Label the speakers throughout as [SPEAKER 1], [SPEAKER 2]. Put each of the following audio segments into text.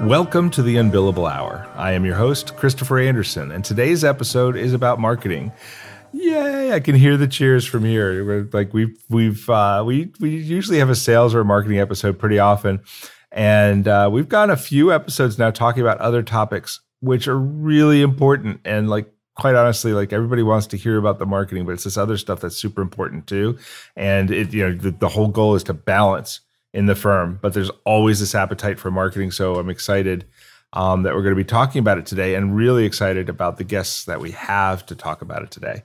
[SPEAKER 1] Welcome to the Unbillable Hour. I am your host, Christopher Anderson, and today's episode is about marketing. Yay! I can hear the cheers from here. We're like we've we've uh, we we usually have a sales or a marketing episode pretty often, and uh, we've gone a few episodes now talking about other topics which are really important and like quite honestly, like everybody wants to hear about the marketing, but it's this other stuff that's super important too. And it, you know, the, the whole goal is to balance in the firm, but there's always this appetite for marketing. So I'm excited um, that we're going to be talking about it today and really excited about the guests that we have to talk about it today.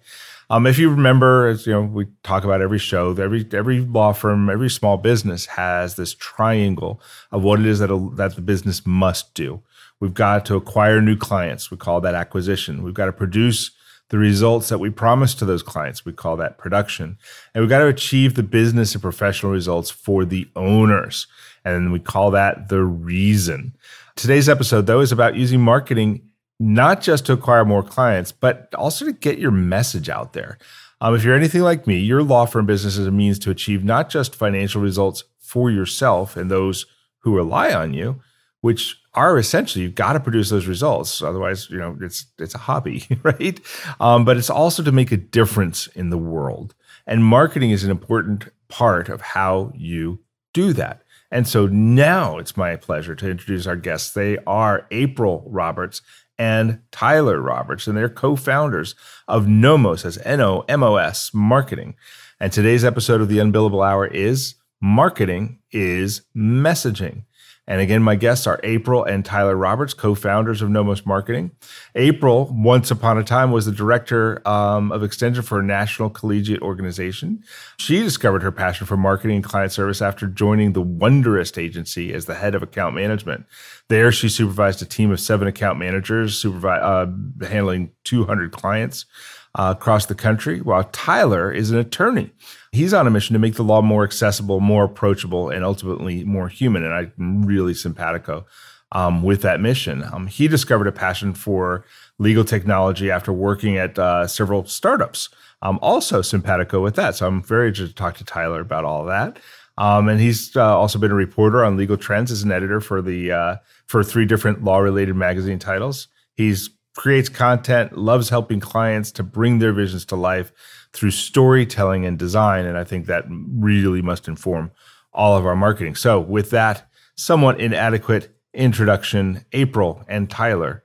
[SPEAKER 1] Um, if you remember, as you know, we talk about every show, every every law firm, every small business has this triangle of what it is that a, that the business must do. We've got to acquire new clients. We call that acquisition. We've got to produce the results that we promise to those clients. We call that production. And we've got to achieve the business and professional results for the owners. And we call that the reason. Today's episode, though, is about using marketing not just to acquire more clients, but also to get your message out there. Um, if you're anything like me, your law firm business is a means to achieve not just financial results for yourself and those who rely on you, which are essentially you've got to produce those results. Otherwise you know it's it's a hobby right? Um, but it's also to make a difference in the world. And marketing is an important part of how you do that. And so now it's my pleasure to introduce our guests. They are april roberts and tyler roberts and they're co-founders of nomos as n-o-m-o-s marketing. And today's episode of the unbillable hour is marketing is messaging and again, my guests are April and Tyler Roberts, co founders of Nomos Marketing. April, once upon a time, was the director um, of extension for a national collegiate organization. She discovered her passion for marketing and client service after joining the Wonderist agency as the head of account management. There, she supervised a team of seven account managers, supervi- uh, handling 200 clients uh, across the country, while Tyler is an attorney. He's on a mission to make the law more accessible, more approachable, and ultimately more human. And I'm really simpatico um, with that mission. Um, he discovered a passion for legal technology after working at uh, several startups. I'm also simpatico with that. So I'm very interested to talk to Tyler about all that. Um, and he's uh, also been a reporter on legal trends as an editor for the uh, for three different law related magazine titles. He's creates content, loves helping clients to bring their visions to life through storytelling and design. And I think that really must inform all of our marketing. So, with that somewhat inadequate introduction, April and Tyler,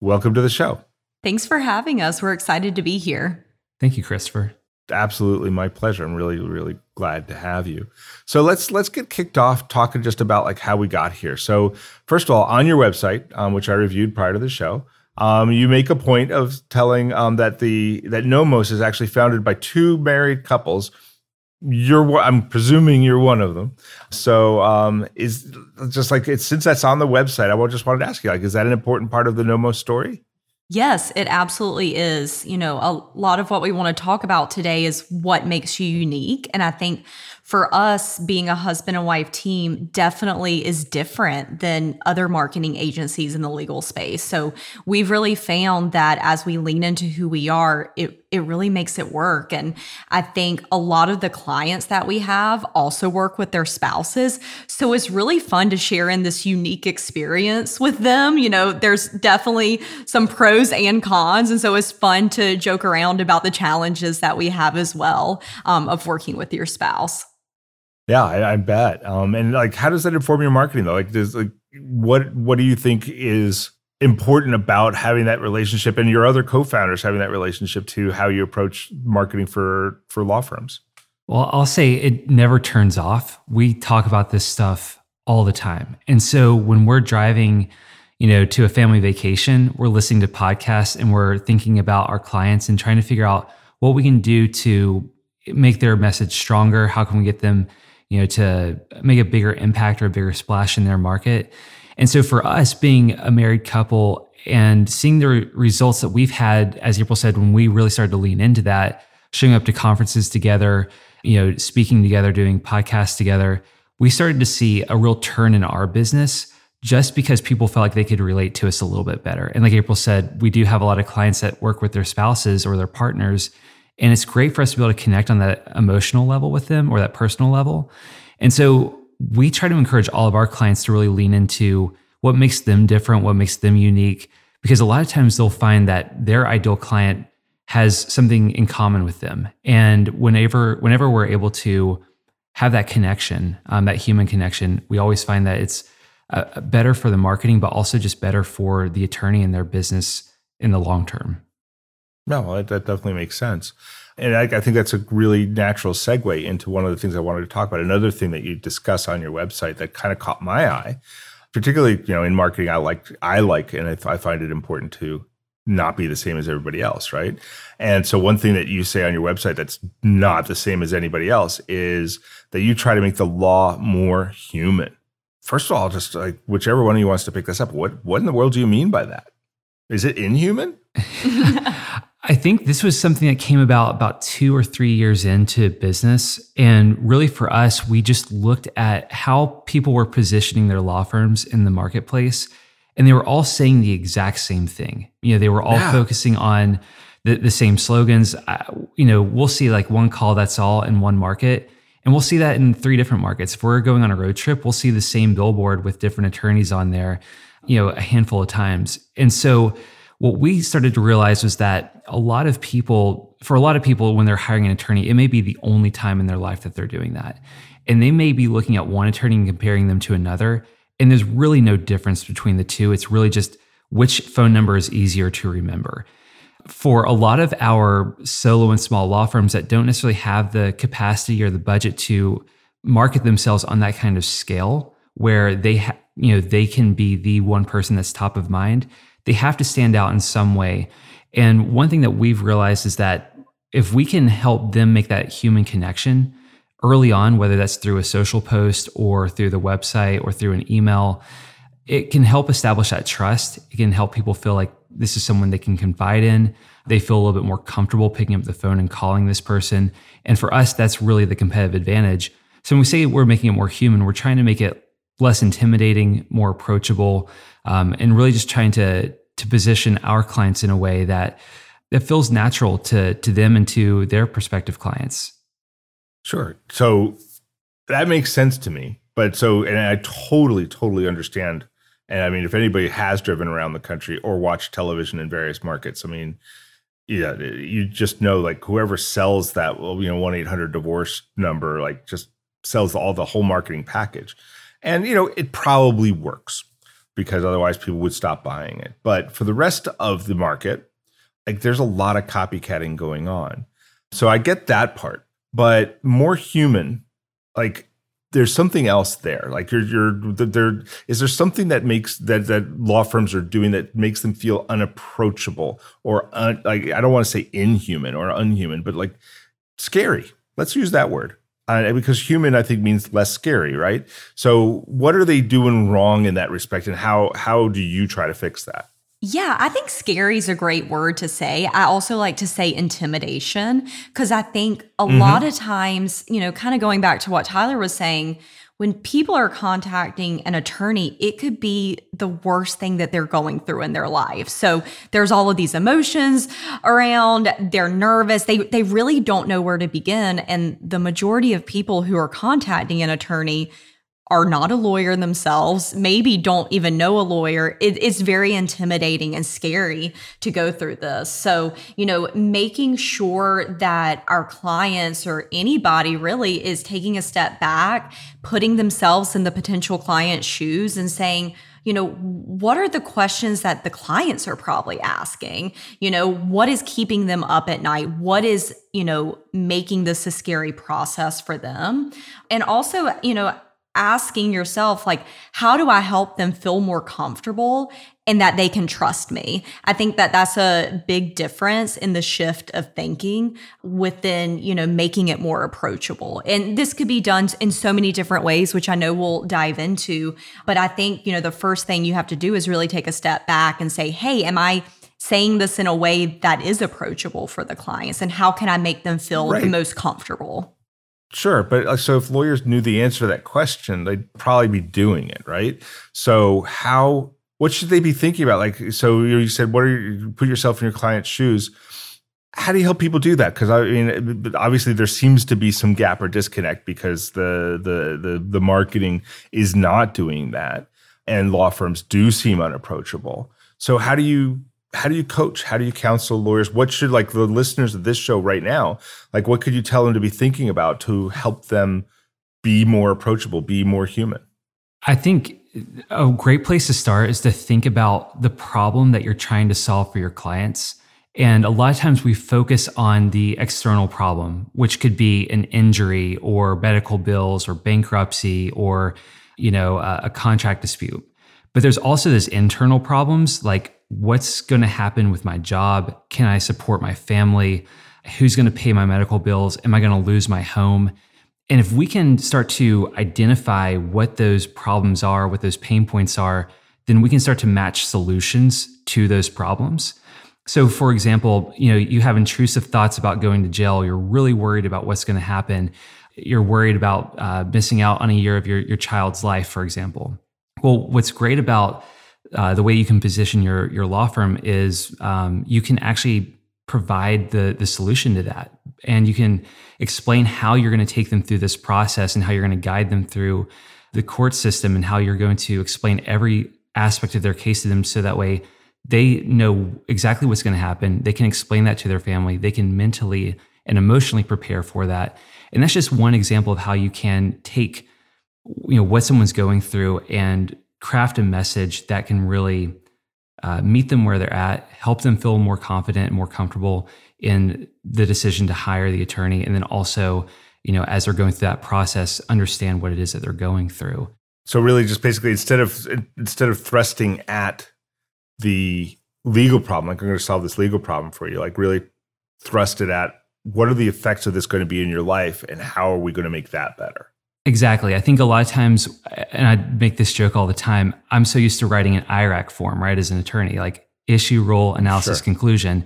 [SPEAKER 1] welcome to the show.
[SPEAKER 2] Thanks for having us. We're excited to be here.
[SPEAKER 3] Thank you, Christopher.
[SPEAKER 1] Absolutely my pleasure. I'm really, really glad to have you. So let's let's get kicked off talking just about like how we got here. So first of all, on your website, um, which I reviewed prior to the show, um, you make a point of telling um, that the that Nomos is actually founded by two married couples. You're, I'm presuming you're one of them. So, um, is just like it's since that's on the website. I just wanted to ask you, like, is that an important part of the Nomos story?
[SPEAKER 2] Yes, it absolutely is. You know, a lot of what we want to talk about today is what makes you unique. And I think for us, being a husband and wife team definitely is different than other marketing agencies in the legal space. So we've really found that as we lean into who we are, it it really makes it work. And I think a lot of the clients that we have also work with their spouses. So it's really fun to share in this unique experience with them. You know, there's definitely some pros and cons. And so it's fun to joke around about the challenges that we have as well um, of working with your spouse.
[SPEAKER 1] Yeah, I, I bet. Um, and like, how does that inform your marketing though? Like, does like what what do you think is important about having that relationship and your other co-founders having that relationship to how you approach marketing for for law firms?
[SPEAKER 3] Well, I'll say it never turns off. We talk about this stuff all the time. And so when we're driving, you know, to a family vacation, we're listening to podcasts and we're thinking about our clients and trying to figure out what we can do to make their message stronger. How can we get them you know, to make a bigger impact or a bigger splash in their market. And so for us, being a married couple and seeing the re- results that we've had, as April said, when we really started to lean into that, showing up to conferences together, you know, speaking together, doing podcasts together, we started to see a real turn in our business just because people felt like they could relate to us a little bit better. And like April said, we do have a lot of clients that work with their spouses or their partners. And it's great for us to be able to connect on that emotional level with them or that personal level. And so we try to encourage all of our clients to really lean into what makes them different, what makes them unique, because a lot of times they'll find that their ideal client has something in common with them. And whenever whenever we're able to have that connection, um, that human connection, we always find that it's uh, better for the marketing, but also just better for the attorney and their business in the long term.
[SPEAKER 1] No, that, that definitely makes sense. And I, I, think that's a really natural segue into one of the things I wanted to talk about. Another thing that you discuss on your website that kind of caught my eye, particularly you know in marketing, I like I like and I find it important to not be the same as everybody else, right? And so one thing that you say on your website that's not the same as anybody else is that you try to make the law more human. First of all, just like whichever one of you wants to pick this up, what what in the world do you mean by that? Is it inhuman?
[SPEAKER 3] I think this was something that came about about two or three years into business. And really for us, we just looked at how people were positioning their law firms in the marketplace. And they were all saying the exact same thing. You know, they were all yeah. focusing on the, the same slogans. Uh, you know, we'll see like one call that's all in one market. And we'll see that in three different markets. If we're going on a road trip, we'll see the same billboard with different attorneys on there, you know, a handful of times. And so what we started to realize was that a lot of people, for a lot of people, when they're hiring an attorney, it may be the only time in their life that they're doing that. And they may be looking at one attorney and comparing them to another. And there's really no difference between the two. It's really just which phone number is easier to remember. For a lot of our solo and small law firms that don't necessarily have the capacity or the budget to market themselves on that kind of scale, where they ha- you know they can be the one person that's top of mind they have to stand out in some way. And one thing that we've realized is that if we can help them make that human connection early on, whether that's through a social post or through the website or through an email, it can help establish that trust. It can help people feel like this is someone they can confide in. They feel a little bit more comfortable picking up the phone and calling this person. And for us, that's really the competitive advantage. So when we say we're making it more human, we're trying to make it less intimidating, more approachable, um, and really just trying to to position our clients in a way that that feels natural to to them and to their prospective clients.
[SPEAKER 1] Sure. So that makes sense to me. But so and I totally totally understand and I mean if anybody has driven around the country or watched television in various markets, I mean yeah, you just know like whoever sells that you know, 1-800 divorce number like just sells all the whole marketing package. And you know, it probably works because otherwise people would stop buying it. But for the rest of the market, like there's a lot of copycatting going on. So I get that part, but more human, like there's something else there. Like you're you're there is there something that makes that that law firms are doing that makes them feel unapproachable or un, like I don't want to say inhuman or unhuman, but like scary. Let's use that word uh, because human I think means less scary, right? So what are they doing wrong in that respect, and how how do you try to fix that?
[SPEAKER 2] Yeah, I think scary is a great word to say. I also like to say intimidation because I think a mm-hmm. lot of times, you know, kind of going back to what Tyler was saying, when people are contacting an attorney, it could be the worst thing that they're going through in their life. So there's all of these emotions around, they're nervous, they they really don't know where to begin. And the majority of people who are contacting an attorney are not a lawyer themselves, maybe don't even know a lawyer, it, it's very intimidating and scary to go through this. So, you know, making sure that our clients or anybody really is taking a step back, putting themselves in the potential client's shoes and saying, you know, what are the questions that the clients are probably asking? You know, what is keeping them up at night? What is, you know, making this a scary process for them? And also, you know, asking yourself, like, how do I help them feel more comfortable and that they can trust me? I think that that's a big difference in the shift of thinking within, you know, making it more approachable. And this could be done in so many different ways, which I know we'll dive into. But I think, you know, the first thing you have to do is really take a step back and say, hey, am I saying this in a way that is approachable for the clients? And how can I make them feel right. the most comfortable?
[SPEAKER 1] Sure, but uh, so if lawyers knew the answer to that question, they'd probably be doing it, right? So how what should they be thinking about? Like, so you said, what are you put yourself in your client's shoes? How do you help people do that? Because I mean, obviously there seems to be some gap or disconnect because the the the the marketing is not doing that, and law firms do seem unapproachable. So how do you how do you coach? How do you counsel lawyers? What should like the listeners of this show right now like what could you tell them to be thinking about to help them be more approachable be more human?
[SPEAKER 3] I think a great place to start is to think about the problem that you're trying to solve for your clients. And a lot of times we focus on the external problem which could be an injury or medical bills or bankruptcy or you know a, a contract dispute. But there's also this internal problems like what's going to happen with my job? Can I support my family? Who's going to pay my medical bills? Am I going to lose my home? And if we can start to identify what those problems are, what those pain points are, then we can start to match solutions to those problems. So, for example, you know, you have intrusive thoughts about going to jail. You're really worried about what's going to happen. You're worried about uh, missing out on a year of your, your child's life, for example. Well, what's great about uh, the way you can position your your law firm is um, you can actually provide the the solution to that, and you can explain how you're going to take them through this process and how you're going to guide them through the court system and how you're going to explain every aspect of their case to them, so that way they know exactly what's going to happen. They can explain that to their family. They can mentally and emotionally prepare for that. And that's just one example of how you can take you know what someone's going through and craft a message that can really uh, meet them where they're at, help them feel more confident more comfortable in the decision to hire the attorney, and then also, you know, as they're going through that process, understand what it is that they're going through.
[SPEAKER 1] So really, just basically instead of instead of thrusting at the legal problem, like I'm going to solve this legal problem for you, like really thrust it at what are the effects of this going to be in your life, and how are we going to make that better?
[SPEAKER 3] Exactly. I think a lot of times, and I make this joke all the time, I'm so used to writing an IRAC form, right, as an attorney, like issue, rule, analysis, sure. conclusion.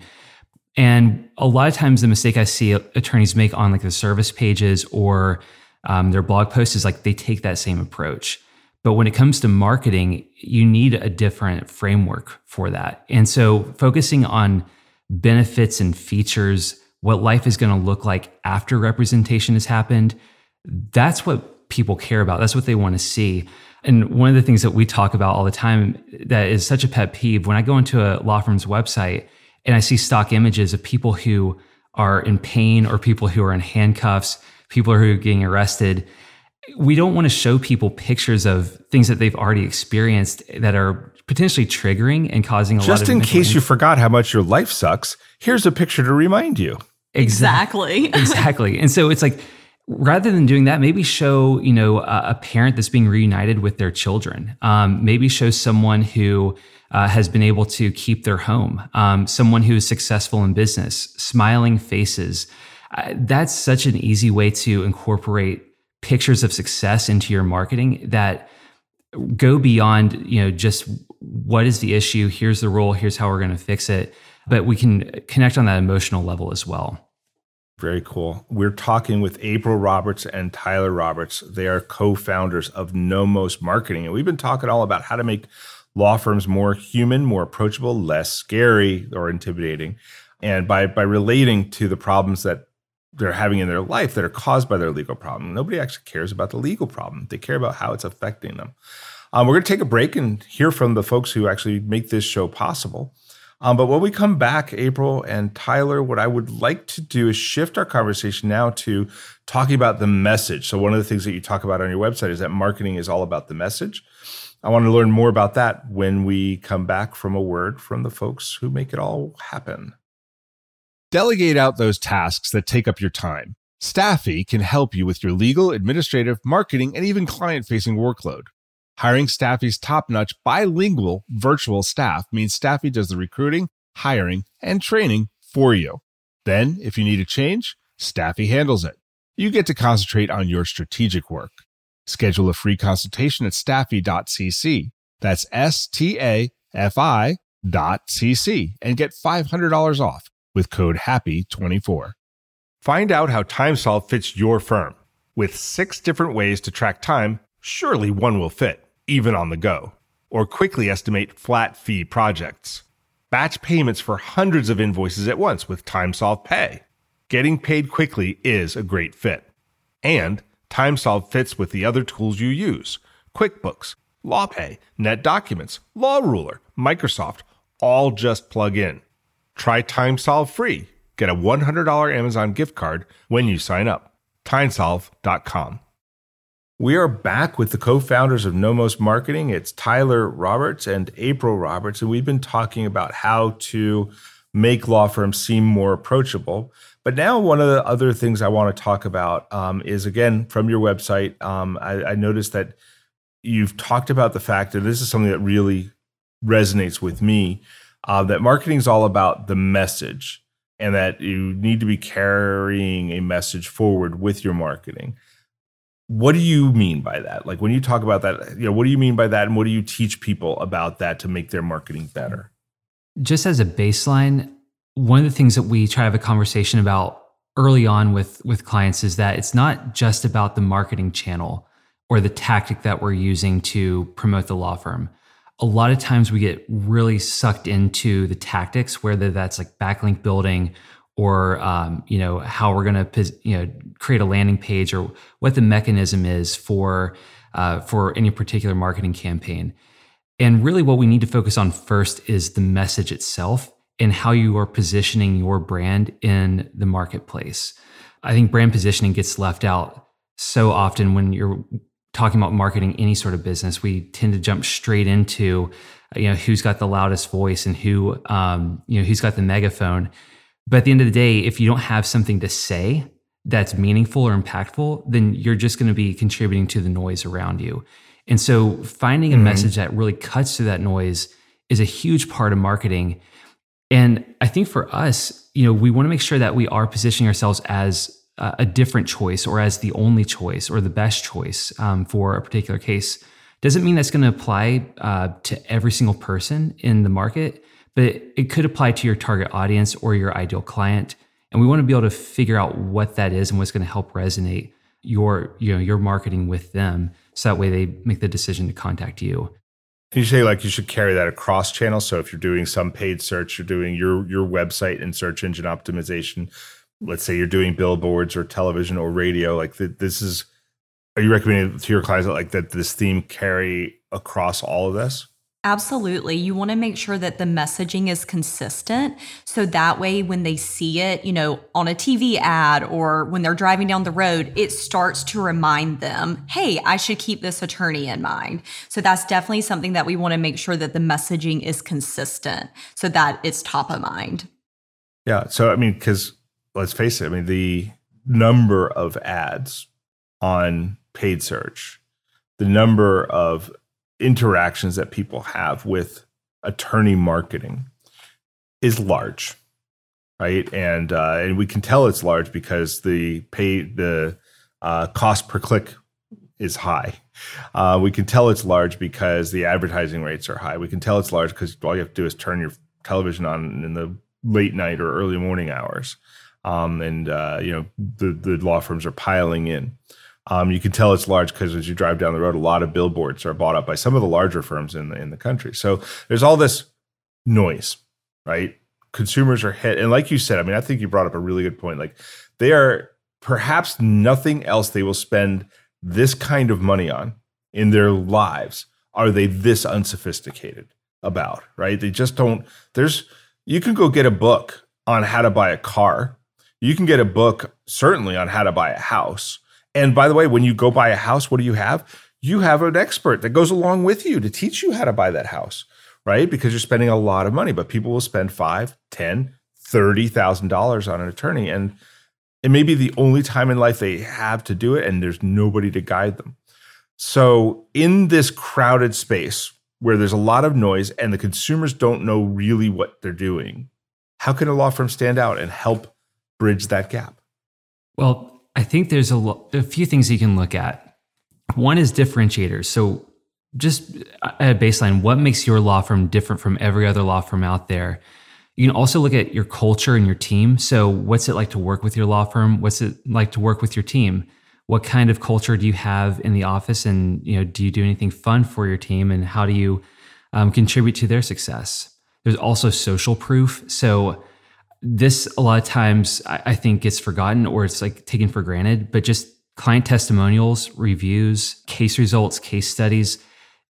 [SPEAKER 3] And a lot of times, the mistake I see attorneys make on like the service pages or um, their blog posts is like they take that same approach. But when it comes to marketing, you need a different framework for that. And so, focusing on benefits and features, what life is going to look like after representation has happened, that's what people care about. That's what they want to see. And one of the things that we talk about all the time that is such a pet peeve when I go into a law firm's website and I see stock images of people who are in pain or people who are in handcuffs, people who are getting arrested. We don't want to show people pictures of things that they've already experienced that are potentially triggering and causing a
[SPEAKER 1] Just lot
[SPEAKER 3] of
[SPEAKER 1] Just in case you forgot how much your life sucks, here's a picture to remind you.
[SPEAKER 2] Exactly.
[SPEAKER 3] exactly. And so it's like rather than doing that, maybe show you know a, parent that's being reunited with their children. Um, maybe show someone who uh, has been able to keep their home, um, someone who is successful in business, smiling faces. Uh, that's such an easy way to incorporate pictures of success into your marketing that go beyond you know just what is the issue here's the rule here's how we're going to fix it but we can connect on that emotional level as well
[SPEAKER 1] very cool. We're talking with April Roberts and Tyler Roberts. They are co founders of Nomos Marketing. And we've been talking all about how to make law firms more human, more approachable, less scary or intimidating. And by, by relating to the problems that they're having in their life that are caused by their legal problem, nobody actually cares about the legal problem. They care about how it's affecting them. Um, we're going to take a break and hear from the folks who actually make this show possible. Um, but when we come back, April and Tyler, what I would like to do is shift our conversation now to talking about the message. So, one of the things that you talk about on your website is that marketing is all about the message. I want to learn more about that when we come back from a word from the folks who make it all happen.
[SPEAKER 4] Delegate out those tasks that take up your time
[SPEAKER 1] Staffy can help you with your legal, administrative, marketing, and even client facing workload. Hiring Staffy's top notch bilingual virtual staff means Staffy does the recruiting, hiring, and training for you. Then, if you need a change, Staffy handles it. You get to concentrate on your strategic work. Schedule a free consultation at staffy.cc. That's S T A F I dot cc and get $500 off with code HAPPY24. Find out how TimeSolve fits your firm. With six different ways to track time, surely one will fit, even on the go. Or quickly estimate flat fee projects. Batch payments for hundreds of invoices at once with TimeSolve Pay. Getting paid quickly is a great fit. And TimeSolve fits with the other tools you use QuickBooks, LawPay, NetDocuments, LawRuler, Microsoft, all just plug in. Try TimeSolve free Get a $100 Amazon gift card when you sign up. TimeSolve.com. We are back with the co founders of Nomos Marketing. It's Tyler Roberts and April Roberts, and we've been talking about how to make law firms seem more approachable. But now, one of the other things I want to talk about um, is again from your website. Um, I, I noticed that you've talked about the fact that this is something that really resonates with me uh, that marketing is all about the message and that you need to be carrying a message forward with your marketing. What do you mean by that? Like when you talk about that, you know, what do you mean by that and what do you teach people about that to make their marketing better?
[SPEAKER 3] Just as a baseline, one of the things that we try to have a conversation about early on with with clients is that it's not just about the marketing channel or the tactic that we're using to promote the law firm a lot of times we get really sucked into the tactics, whether that's like backlink building or um, you know how we're going to you know create a landing page or what the mechanism is for uh, for any particular marketing campaign. And really, what we need to focus on first is the message itself and how you are positioning your brand in the marketplace. I think brand positioning gets left out so often when you're talking about marketing any sort of business, we tend to jump straight into, you know, who's got the loudest voice and who, um, you know, who's got the megaphone. But at the end of the day, if you don't have something to say that's meaningful or impactful, then you're just going to be contributing to the noise around you. And so finding a mm-hmm. message that really cuts through that noise is a huge part of marketing. And I think for us, you know, we want to make sure that we are positioning ourselves as a different choice or as the only choice or the best choice um, for a particular case doesn't mean that's going to apply uh, to every single person in the market, but it could apply to your target audience or your ideal client. And we want to be able to figure out what that is and what's going to help resonate your you know your marketing with them, so that way they make the decision to contact you.
[SPEAKER 1] You say like you should carry that across channels? So if you're doing some paid search, you're doing your your website and search engine optimization let's say you're doing billboards or television or radio, like th- this is, are you recommending to your clients like that this theme carry across all of this?
[SPEAKER 2] Absolutely. You want to make sure that the messaging is consistent. So that way, when they see it, you know, on a TV ad or when they're driving down the road, it starts to remind them, hey, I should keep this attorney in mind. So that's definitely something that we want to make sure that the messaging is consistent so that it's top of mind.
[SPEAKER 1] Yeah. So, I mean, because let's face it, I mean, the number of ads on paid search, the number of interactions that people have with attorney marketing is large, right? And uh, and we can tell it's large because the pay the uh, cost per click is high. Uh, we can tell it's large because the advertising rates are high. We can tell it's large because all you have to do is turn your television on in the late night or early morning hours um, and uh, you know the the law firms are piling in. Um, you can tell it's large because as you drive down the road, a lot of billboards are bought up by some of the larger firms in the in the country. So there's all this noise, right? Consumers are hit, and like you said, I mean, I think you brought up a really good point. Like they are perhaps nothing else they will spend this kind of money on in their lives are they this unsophisticated about, right? They just don't. There's you can go get a book on how to buy a car you can get a book certainly on how to buy a house. And by the way, when you go buy a house, what do you have? You have an expert that goes along with you to teach you how to buy that house, right? Because you're spending a lot of money, but people will spend five, ten, thirty thousand dollars on an attorney. And It may be the only time in life they have to do it, and there's nobody to guide them. So, in this crowded space where there's a lot of noise and the consumers don't know really what they're doing, how can a law firm stand out and help bridge that gap?
[SPEAKER 3] Well, I think there's a, lo- a few things you can look at. One is differentiators. So, just at a baseline, what makes your law firm different from every other law firm out there? You can also look at your culture and your team. So, what's it like to work with your law firm? What's it like to work with your team? What kind of culture do you have in the office? And you know, do you do anything fun for your team? And how do you um, contribute to their success? There's also social proof. So, this a lot of times I, I think gets forgotten or it's like taken for granted. But just client testimonials, reviews, case results, case studies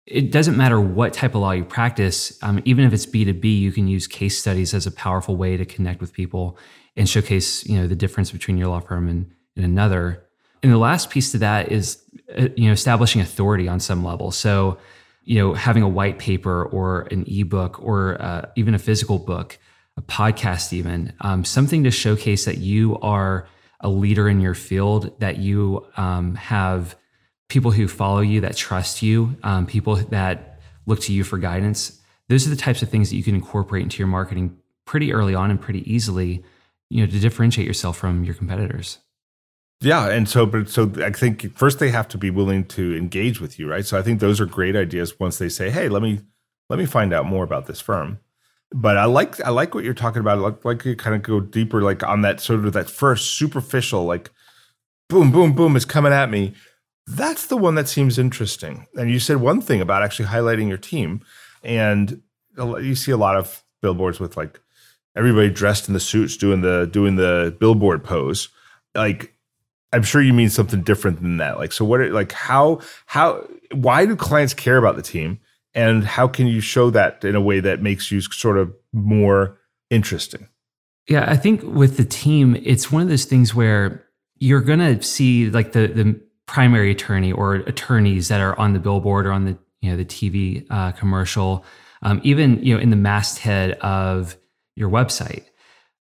[SPEAKER 3] it doesn't matter what type of law you practice, um, even if it's B2B, you can use case studies as a powerful way to connect with people and showcase, you know, the difference between your law firm and, and another. And the last piece to that is, uh, you know, establishing authority on some level. So, you know, having a white paper or an ebook or uh, even a physical book, a podcast, even um, something to showcase that you are a leader in your field, that you um, have people who follow you, that trust you, um, people that look to you for guidance. Those are the types of things that you can incorporate into your marketing pretty early on and pretty easily, you know, to differentiate yourself from your competitors.
[SPEAKER 1] Yeah, and so but so I think first they have to be willing to engage with you, right? So I think those are great ideas once they say, "Hey, let me let me find out more about this firm." But I like I like what you're talking about. Like, like you kind of go deeper, like on that sort of that first superficial, like boom, boom, boom is coming at me. That's the one that seems interesting. And you said one thing about actually highlighting your team, and you see a lot of billboards with like everybody dressed in the suits doing the doing the billboard pose. Like I'm sure you mean something different than that. Like so what Are, like how how why do clients care about the team and how can you show that in a way that makes you sort of more interesting?
[SPEAKER 3] Yeah, I think with the team, it's one of those things where you're going to see like the the primary attorney or attorneys that are on the billboard or on the you know the TV uh, commercial, um, even you know in the masthead of your website.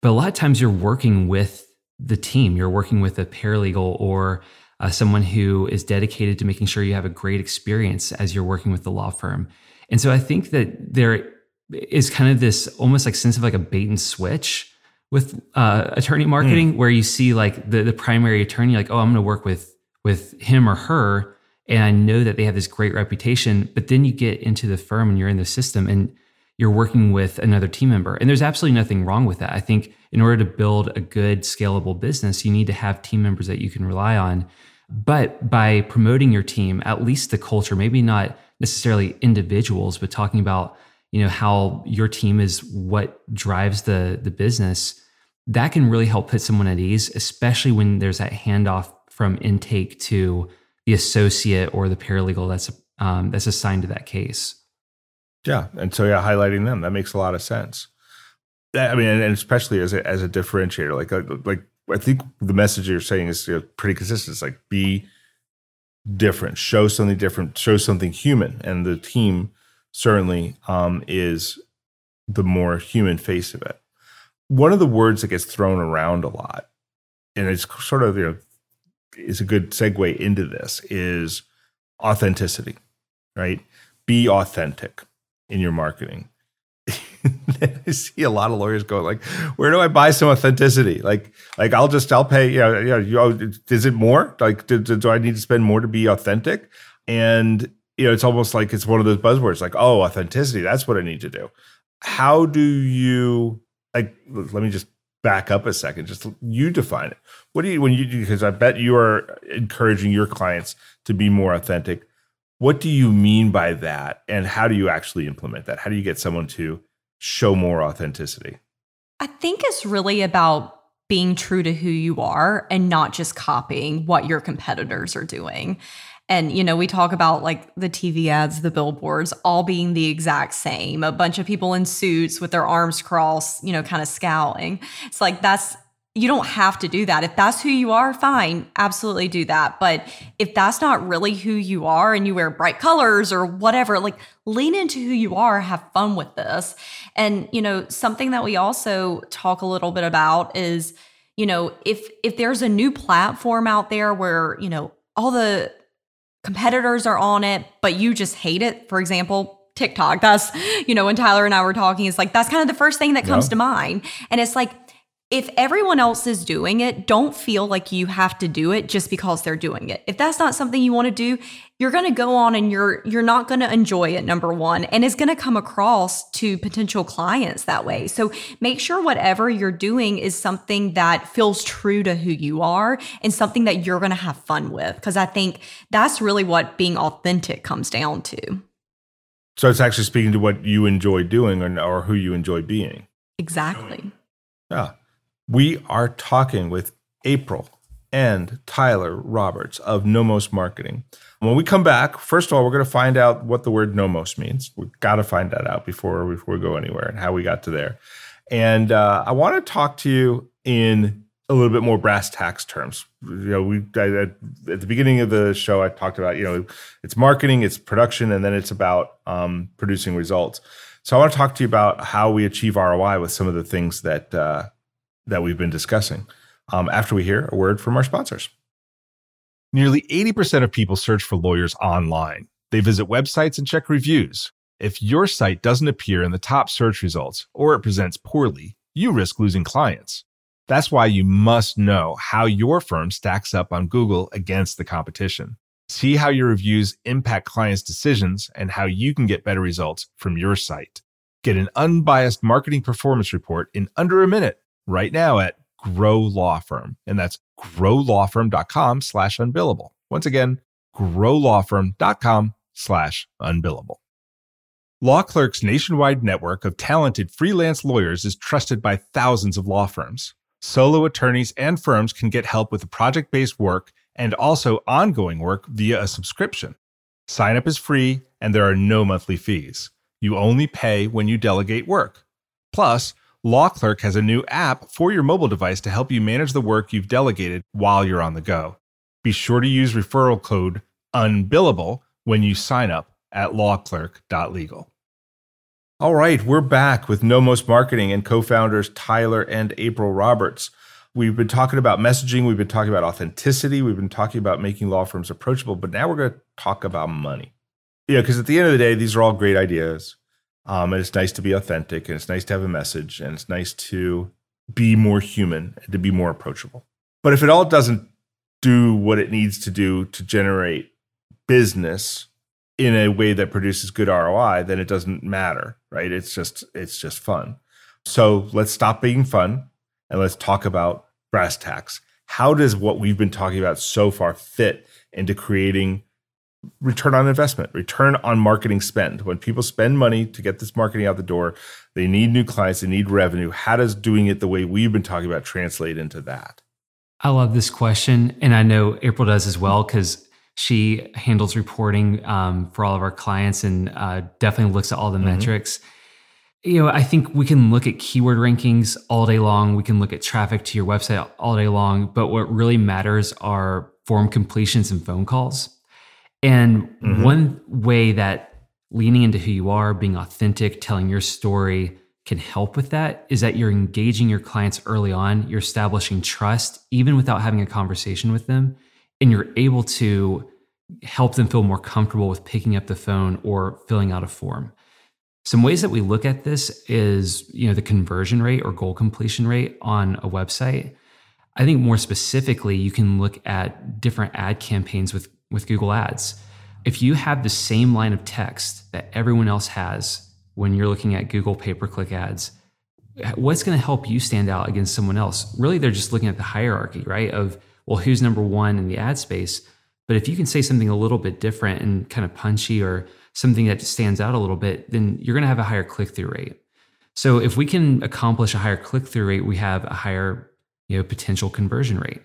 [SPEAKER 3] But a lot of times you're working with the team. You're working with a paralegal or uh, someone who is dedicated to making sure you have a great experience as you're working with the law firm. And so I think that there is kind of this almost like sense of like a bait and switch with uh, attorney marketing, mm. where you see like the the primary attorney like, oh, I'm going to work with with him or her and I know that they have this great reputation, but then you get into the firm and you're in the system and you're working with another team member. And there's absolutely nothing wrong with that. I think in order to build a good scalable business, you need to have team members that you can rely on. But by promoting your team, at least the culture, maybe not necessarily individuals, but talking about, you know, how your team is what drives the the business, that can really help put someone at ease, especially when there's that handoff from intake to the associate or the paralegal that's um, that's assigned to that case.
[SPEAKER 1] Yeah, and so yeah, highlighting them that makes a lot of sense. I mean, and especially as a, as a differentiator, like like I think the message you're saying is you know, pretty consistent. It's like be different, show something different, show something human, and the team certainly um, is the more human face of it. One of the words that gets thrown around a lot, and it's sort of you know is a good segue into this is authenticity, right? Be authentic in your marketing. I see a lot of lawyers going like, "Where do I buy some authenticity?" Like, like I'll just I'll pay. You know, you know, you know is it more? Like, do, do I need to spend more to be authentic? And you know, it's almost like it's one of those buzzwords, like, "Oh, authenticity. That's what I need to do." How do you like? Let me just back up a second. Just you define it. What do you when you do? because I bet you are encouraging your clients to be more authentic. What do you mean by that and how do you actually implement that? How do you get someone to show more authenticity?
[SPEAKER 2] I think it's really about being true to who you are and not just copying what your competitors are doing. And, you know, we talk about like the TV ads, the billboards, all being the exact same. A bunch of people in suits with their arms crossed, you know, kind of scowling. It's like that's, you don't have to do that. If that's who you are, fine, absolutely do that. But if that's not really who you are and you wear bright colors or whatever, like lean into who you are, have fun with this. And, you know, something that we also talk a little bit about is, you know, if if there's a new platform out there where, you know, all the competitors are on it, but you just hate it, for example, TikTok. That's, you know, when Tyler and I were talking, it's like that's kind of the first thing that comes to mind. And it's like if everyone else is doing it, don't feel like you have to do it just because they're doing it. If that's not something you want to do, you're going to go on and you're you're not going to enjoy it number 1 and it's going to come across to potential clients that way. So make sure whatever you're doing is something that feels true to who you are and something that you're going to have fun with because I think that's really what being authentic comes down to.
[SPEAKER 1] So it's actually speaking to what you enjoy doing or, or who you enjoy being.
[SPEAKER 2] Exactly.
[SPEAKER 1] Yeah. We are talking with April and Tyler Roberts of Nomos Marketing. When we come back, first of all, we're going to find out what the word Nomos means. We've got to find that out before, before we go anywhere and how we got to there. And uh, I want to talk to you in a little bit more brass tacks terms. You know, we I, at the beginning of the show, I talked about you know it's marketing, it's production, and then it's about um, producing results. So I want to talk to you about how we achieve ROI with some of the things that uh, that we've been discussing. Um, after we hear a word from our sponsors. Nearly 80% of people search for lawyers online. They visit websites and check reviews. If your site doesn't appear in the top search results or it presents poorly, you risk losing clients. That's why you must know how your firm stacks up on Google against the competition. See how your reviews impact clients' decisions and how you can get better results from your site. Get an unbiased marketing performance report in under a minute right now at Grow Law Firm. And that's growlawfirm.com slash unbillable. Once again, growlawfirm.com slash unbillable. Law Clerk's nationwide network of talented freelance lawyers is trusted by thousands of law firms. Solo attorneys and firms can get help with project based work and also ongoing work via a subscription. Sign up is free and there are no monthly fees. You only pay when you delegate work. Plus, Law Clerk has a new app for your mobile device to help you manage the work you've delegated while you're on the go. Be sure to use referral code UNBILLABLE when you sign up at lawclerk.legal. All right, we're back with Nomos Marketing and co founders Tyler and April Roberts. We've been talking about messaging, we've been talking about authenticity, we've been talking about making law firms approachable, but now we're going to talk about money. Yeah, because at the end of the day, these are all great ideas. Um, and it's nice to be authentic and it's nice to have a message and it's nice to be more human and to be more approachable. But if it all doesn't do what it needs to do to generate business, in a way that produces good ROI, then it doesn't matter, right? It's just it's just fun. So let's stop being fun and let's talk about brass tacks. How does what we've been talking about so far fit into creating return on investment, return on marketing spend? When people spend money to get this marketing out the door, they need new clients, they need revenue. How does doing it the way we've been talking about translate into that?
[SPEAKER 3] I love this question. And I know April does as well, because she handles reporting um, for all of our clients and uh, definitely looks at all the mm-hmm. metrics. You know, I think we can look at keyword rankings all day long. We can look at traffic to your website all day long. But what really matters are form completions and phone calls. And mm-hmm. one way that leaning into who you are, being authentic, telling your story can help with that is that you're engaging your clients early on. You're establishing trust, even without having a conversation with them and you're able to help them feel more comfortable with picking up the phone or filling out a form. Some ways that we look at this is, you know, the conversion rate or goal completion rate on a website. I think more specifically, you can look at different ad campaigns with with Google Ads. If you have the same line of text that everyone else has when you're looking at Google pay-per-click ads, what's going to help you stand out against someone else? Really, they're just looking at the hierarchy, right? Of well, who's number one in the ad space? But if you can say something a little bit different and kind of punchy or something that stands out a little bit, then you're going to have a higher click through rate. So if we can accomplish a higher click through rate, we have a higher you know, potential conversion rate.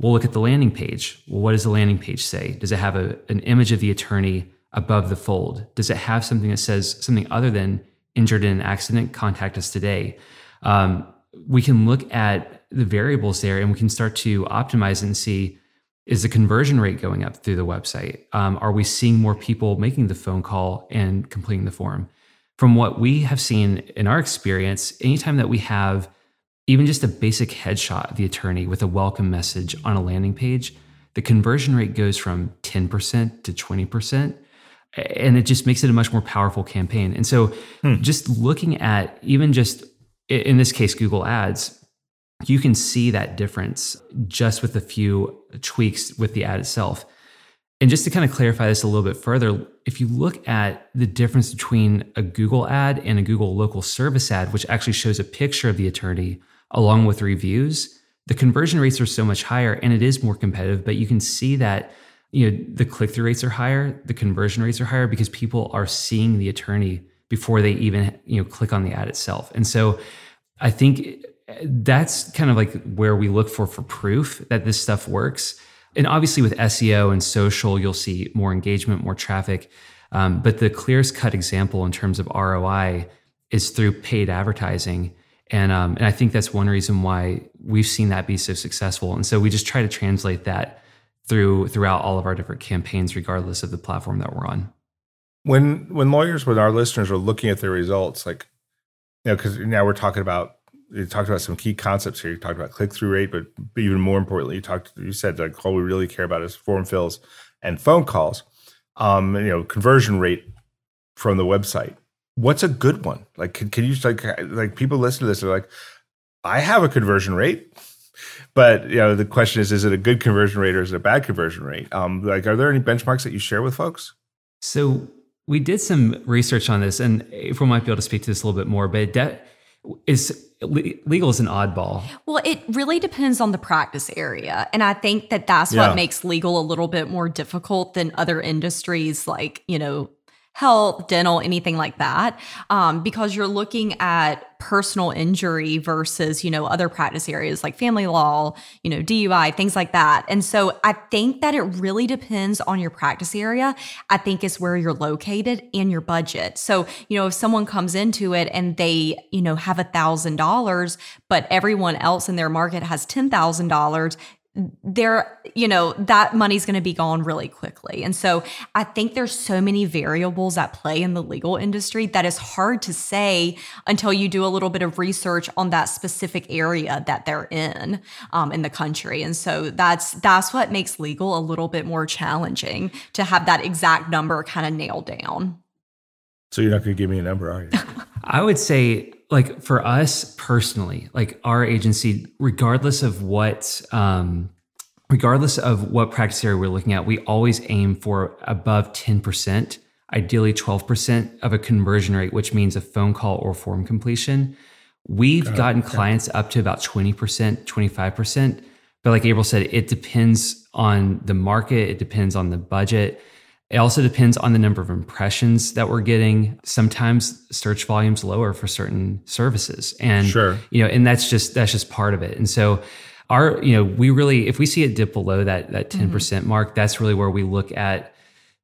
[SPEAKER 3] We'll look at the landing page. Well, what does the landing page say? Does it have a, an image of the attorney above the fold? Does it have something that says something other than injured in an accident? Contact us today. Um, we can look at the variables there and we can start to optimize and see is the conversion rate going up through the website? Um, are we seeing more people making the phone call and completing the form? From what we have seen in our experience, anytime that we have even just a basic headshot of the attorney with a welcome message on a landing page, the conversion rate goes from 10% to 20%. And it just makes it a much more powerful campaign. And so, hmm. just looking at even just in this case, Google Ads, you can see that difference just with a few tweaks with the ad itself. And just to kind of clarify this a little bit further, if you look at the difference between a Google ad and a Google local service ad, which actually shows a picture of the attorney along with reviews, the conversion rates are so much higher and it is more competitive. But you can see that you know the click-through rates are higher, the conversion rates are higher because people are seeing the attorney before they even you know click on the ad itself. And so I think that's kind of like where we look for for proof that this stuff works. And obviously with SEO and social, you'll see more engagement, more traffic. Um, but the clearest cut example in terms of ROI is through paid advertising. And, um, and I think that's one reason why we've seen that be so successful. And so we just try to translate that through throughout all of our different campaigns, regardless of the platform that we're on.
[SPEAKER 1] When when lawyers, when our listeners are looking at their results, like you know, because now we're talking about you talked about some key concepts here. You talked about click through rate, but even more importantly, you talked you said like all we really care about is form fills and phone calls. Um, you know, conversion rate from the website what's a good one? Like, can, can you like like people listen to this? They're like, I have a conversion rate, but you know the question is, is it a good conversion rate or is it a bad conversion rate? Um, like, are there any benchmarks that you share with folks?
[SPEAKER 3] So we did some research on this, and April might be able to speak to this a little bit more. But de- is legal is an oddball.
[SPEAKER 2] Well, it really depends on the practice area. And I think that that's yeah. what makes legal a little bit more difficult than other industries like, you know, health, dental, anything like that, um, because you're looking at personal injury versus, you know, other practice areas like family law, you know, DUI, things like that. And so I think that it really depends on your practice area. I think is where you're located and your budget. So, you know, if someone comes into it and they, you know, have a thousand dollars, but everyone else in their market has ten thousand dollars, there you know that money's going to be gone really quickly. And so i think there's so many variables at play in the legal industry that is hard to say until you do a little bit of research on that specific area that they're in um, in the country. And so that's that's what makes legal a little bit more challenging to have that exact number kind of nailed down.
[SPEAKER 1] So you're not going to give me a number are you?
[SPEAKER 3] I would say like for us personally, like our agency, regardless of what, um, regardless of what practice area we're looking at, we always aim for above 10%, ideally 12% of a conversion rate, which means a phone call or form completion. We've gotten clients up to about 20%, 25%. But like April said, it depends on the market, it depends on the budget. It also depends on the number of impressions that we're getting. Sometimes search volume's lower for certain services. And sure. you know, and that's just that's just part of it. And so our, you know, we really if we see it dip below that that 10 mm-hmm. percent mm hmm mark, that's really where we look at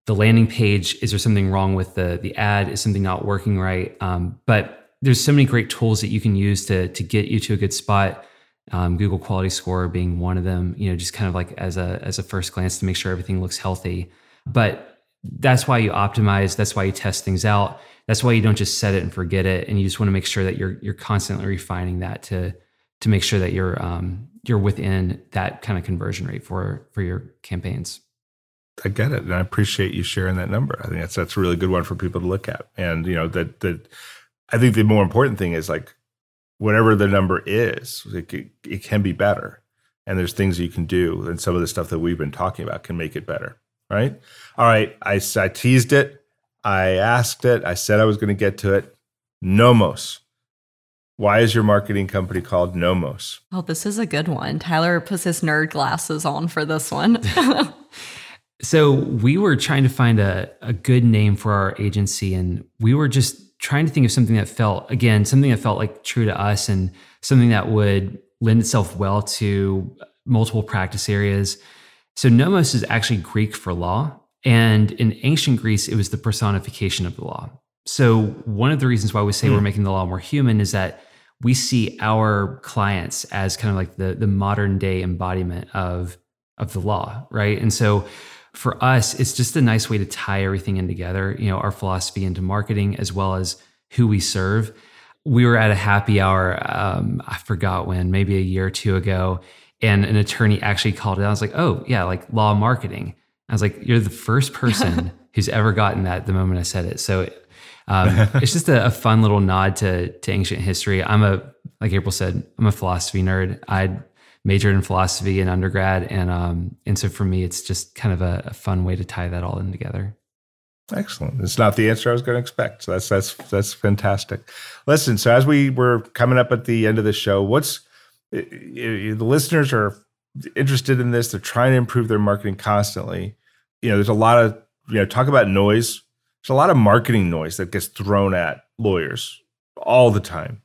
[SPEAKER 3] the landing page. Is there something wrong with the the ad? Is something not working right? Um, but there's so many great tools that you can use to to get you to a good spot. Um, Google Quality Score being one of them. You know, just kind of like as a as a first glance to make sure everything looks healthy. But that's why you optimize. That's why you test things out. That's why you don't just set it and forget it. And you just want to make sure that you're you're constantly refining that to to make sure that you're um, you're within that kind of conversion rate for for your campaigns.
[SPEAKER 1] I get it, and I appreciate you sharing that number. I think that's that's a really good one for people to look at. And you know that that I think the more important thing is like whatever the number is, it, it, it can be better. And there's things you can do, and some of the stuff that we've been talking about can make it better right? All right, I, I teased it. I asked it. I said I was going to get to it. Nomos. Why is your marketing company called Nomos?
[SPEAKER 2] Oh, this is a good one. Tyler puts his nerd glasses on for this one.
[SPEAKER 3] so we were trying to find a, a good name for our agency, and we were just trying to think of something that felt, again, something that felt like true to us and something that would lend itself well to multiple practice areas. So nomos is actually Greek for law. And in ancient Greece, it was the personification of the law. So one of the reasons why we say mm. we're making the law more human is that we see our clients as kind of like the, the modern day embodiment of, of the law, right? And so for us, it's just a nice way to tie everything in together, you know, our philosophy into marketing as well as who we serve. we were at a happy hour. Um, I forgot when, maybe a year or two ago, and an attorney actually called it. I was like, "Oh yeah, like law marketing." I was like, "You're the first person who's ever gotten that." The moment I said it, so um, it's just a, a, fun little nod to to ancient history. I'm a like April said, I'm a philosophy nerd. I majored in philosophy in undergrad, and um, and so for me, it's just kind of a, a fun way to tie that all in together.
[SPEAKER 1] Excellent. It's not the answer I was going to expect. So that's that's that's fantastic. Listen, so as we were coming up at the end of the show, what's the listeners are interested in this. They're trying to improve their marketing constantly. You know, there's a lot of you know talk about noise. There's a lot of marketing noise that gets thrown at lawyers all the time.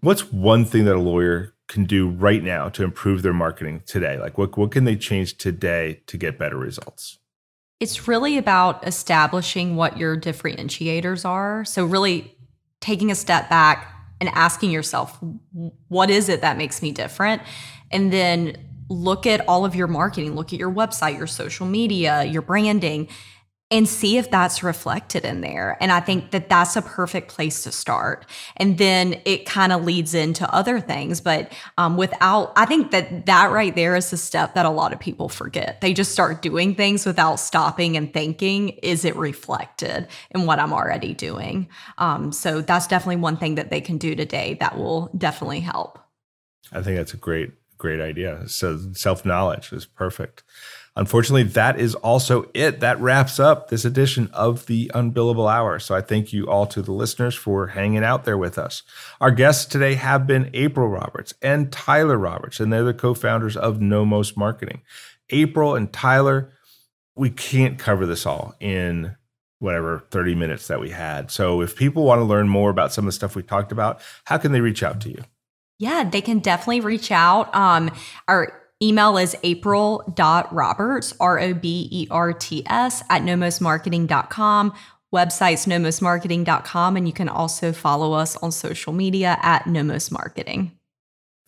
[SPEAKER 1] What's one thing that a lawyer can do right now to improve their marketing today? Like what what can they change today to get better results?
[SPEAKER 2] It's really about establishing what your differentiators are. So, really taking a step back and asking yourself, what is it that makes me different? And then look at all of your marketing, look at your website, your social media, your branding, and see if that's reflected in there. And I think that that's a perfect place to start. And then it kind of leads into other things. But um, without, I think that that right there is the step that a lot of people forget. They just start doing things without stopping and thinking, is it reflected in what I'm already doing? Um, so that's definitely one thing that they can do today that will definitely help.
[SPEAKER 1] I think that's a great, great idea. So self knowledge is perfect. Unfortunately, that is also it. That wraps up this edition of the Unbillable Hour. So I thank you all to the listeners for hanging out there with us. Our guests today have been April Roberts and Tyler Roberts, and they're the co founders of Nomos Marketing. April and Tyler, we can't cover this all in whatever 30 minutes that we had. So if people want to learn more about some of the stuff we talked about, how can they reach out to you?
[SPEAKER 2] Yeah, they can definitely reach out. Um, our Email is april.roberts, R O B E R T S, at nomosmarketing.com. Website's nomosmarketing.com. And you can also follow us on social media at Nomos Marketing.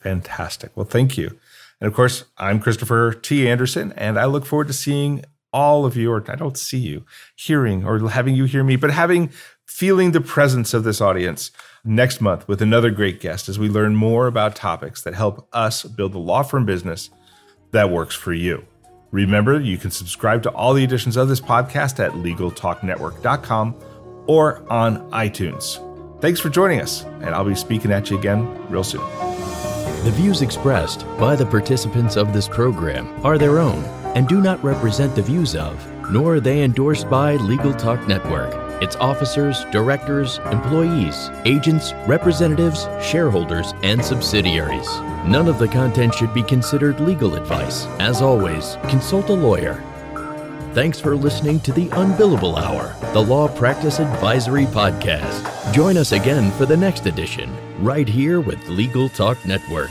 [SPEAKER 1] Fantastic. Well, thank you. And of course, I'm Christopher T. Anderson, and I look forward to seeing all of you, or I don't see you, hearing or having you hear me, but having, feeling the presence of this audience next month with another great guest as we learn more about topics that help us build the law firm business that works for you. Remember, you can subscribe to all the editions of this podcast at LegalTalkNetwork.com or on iTunes. Thanks for joining us, and I'll be speaking at you again real soon.
[SPEAKER 5] The views expressed by the participants of this program are their own and do not represent the views of, nor are they endorsed by Legal Talk Network its officers, directors, employees, agents, representatives, shareholders, and subsidiaries. None of the content should be considered legal advice. As always, consult a lawyer. Thanks for listening to the Unbillable Hour, the Law Practice Advisory Podcast. Join us again for the next edition, right here with Legal Talk Network.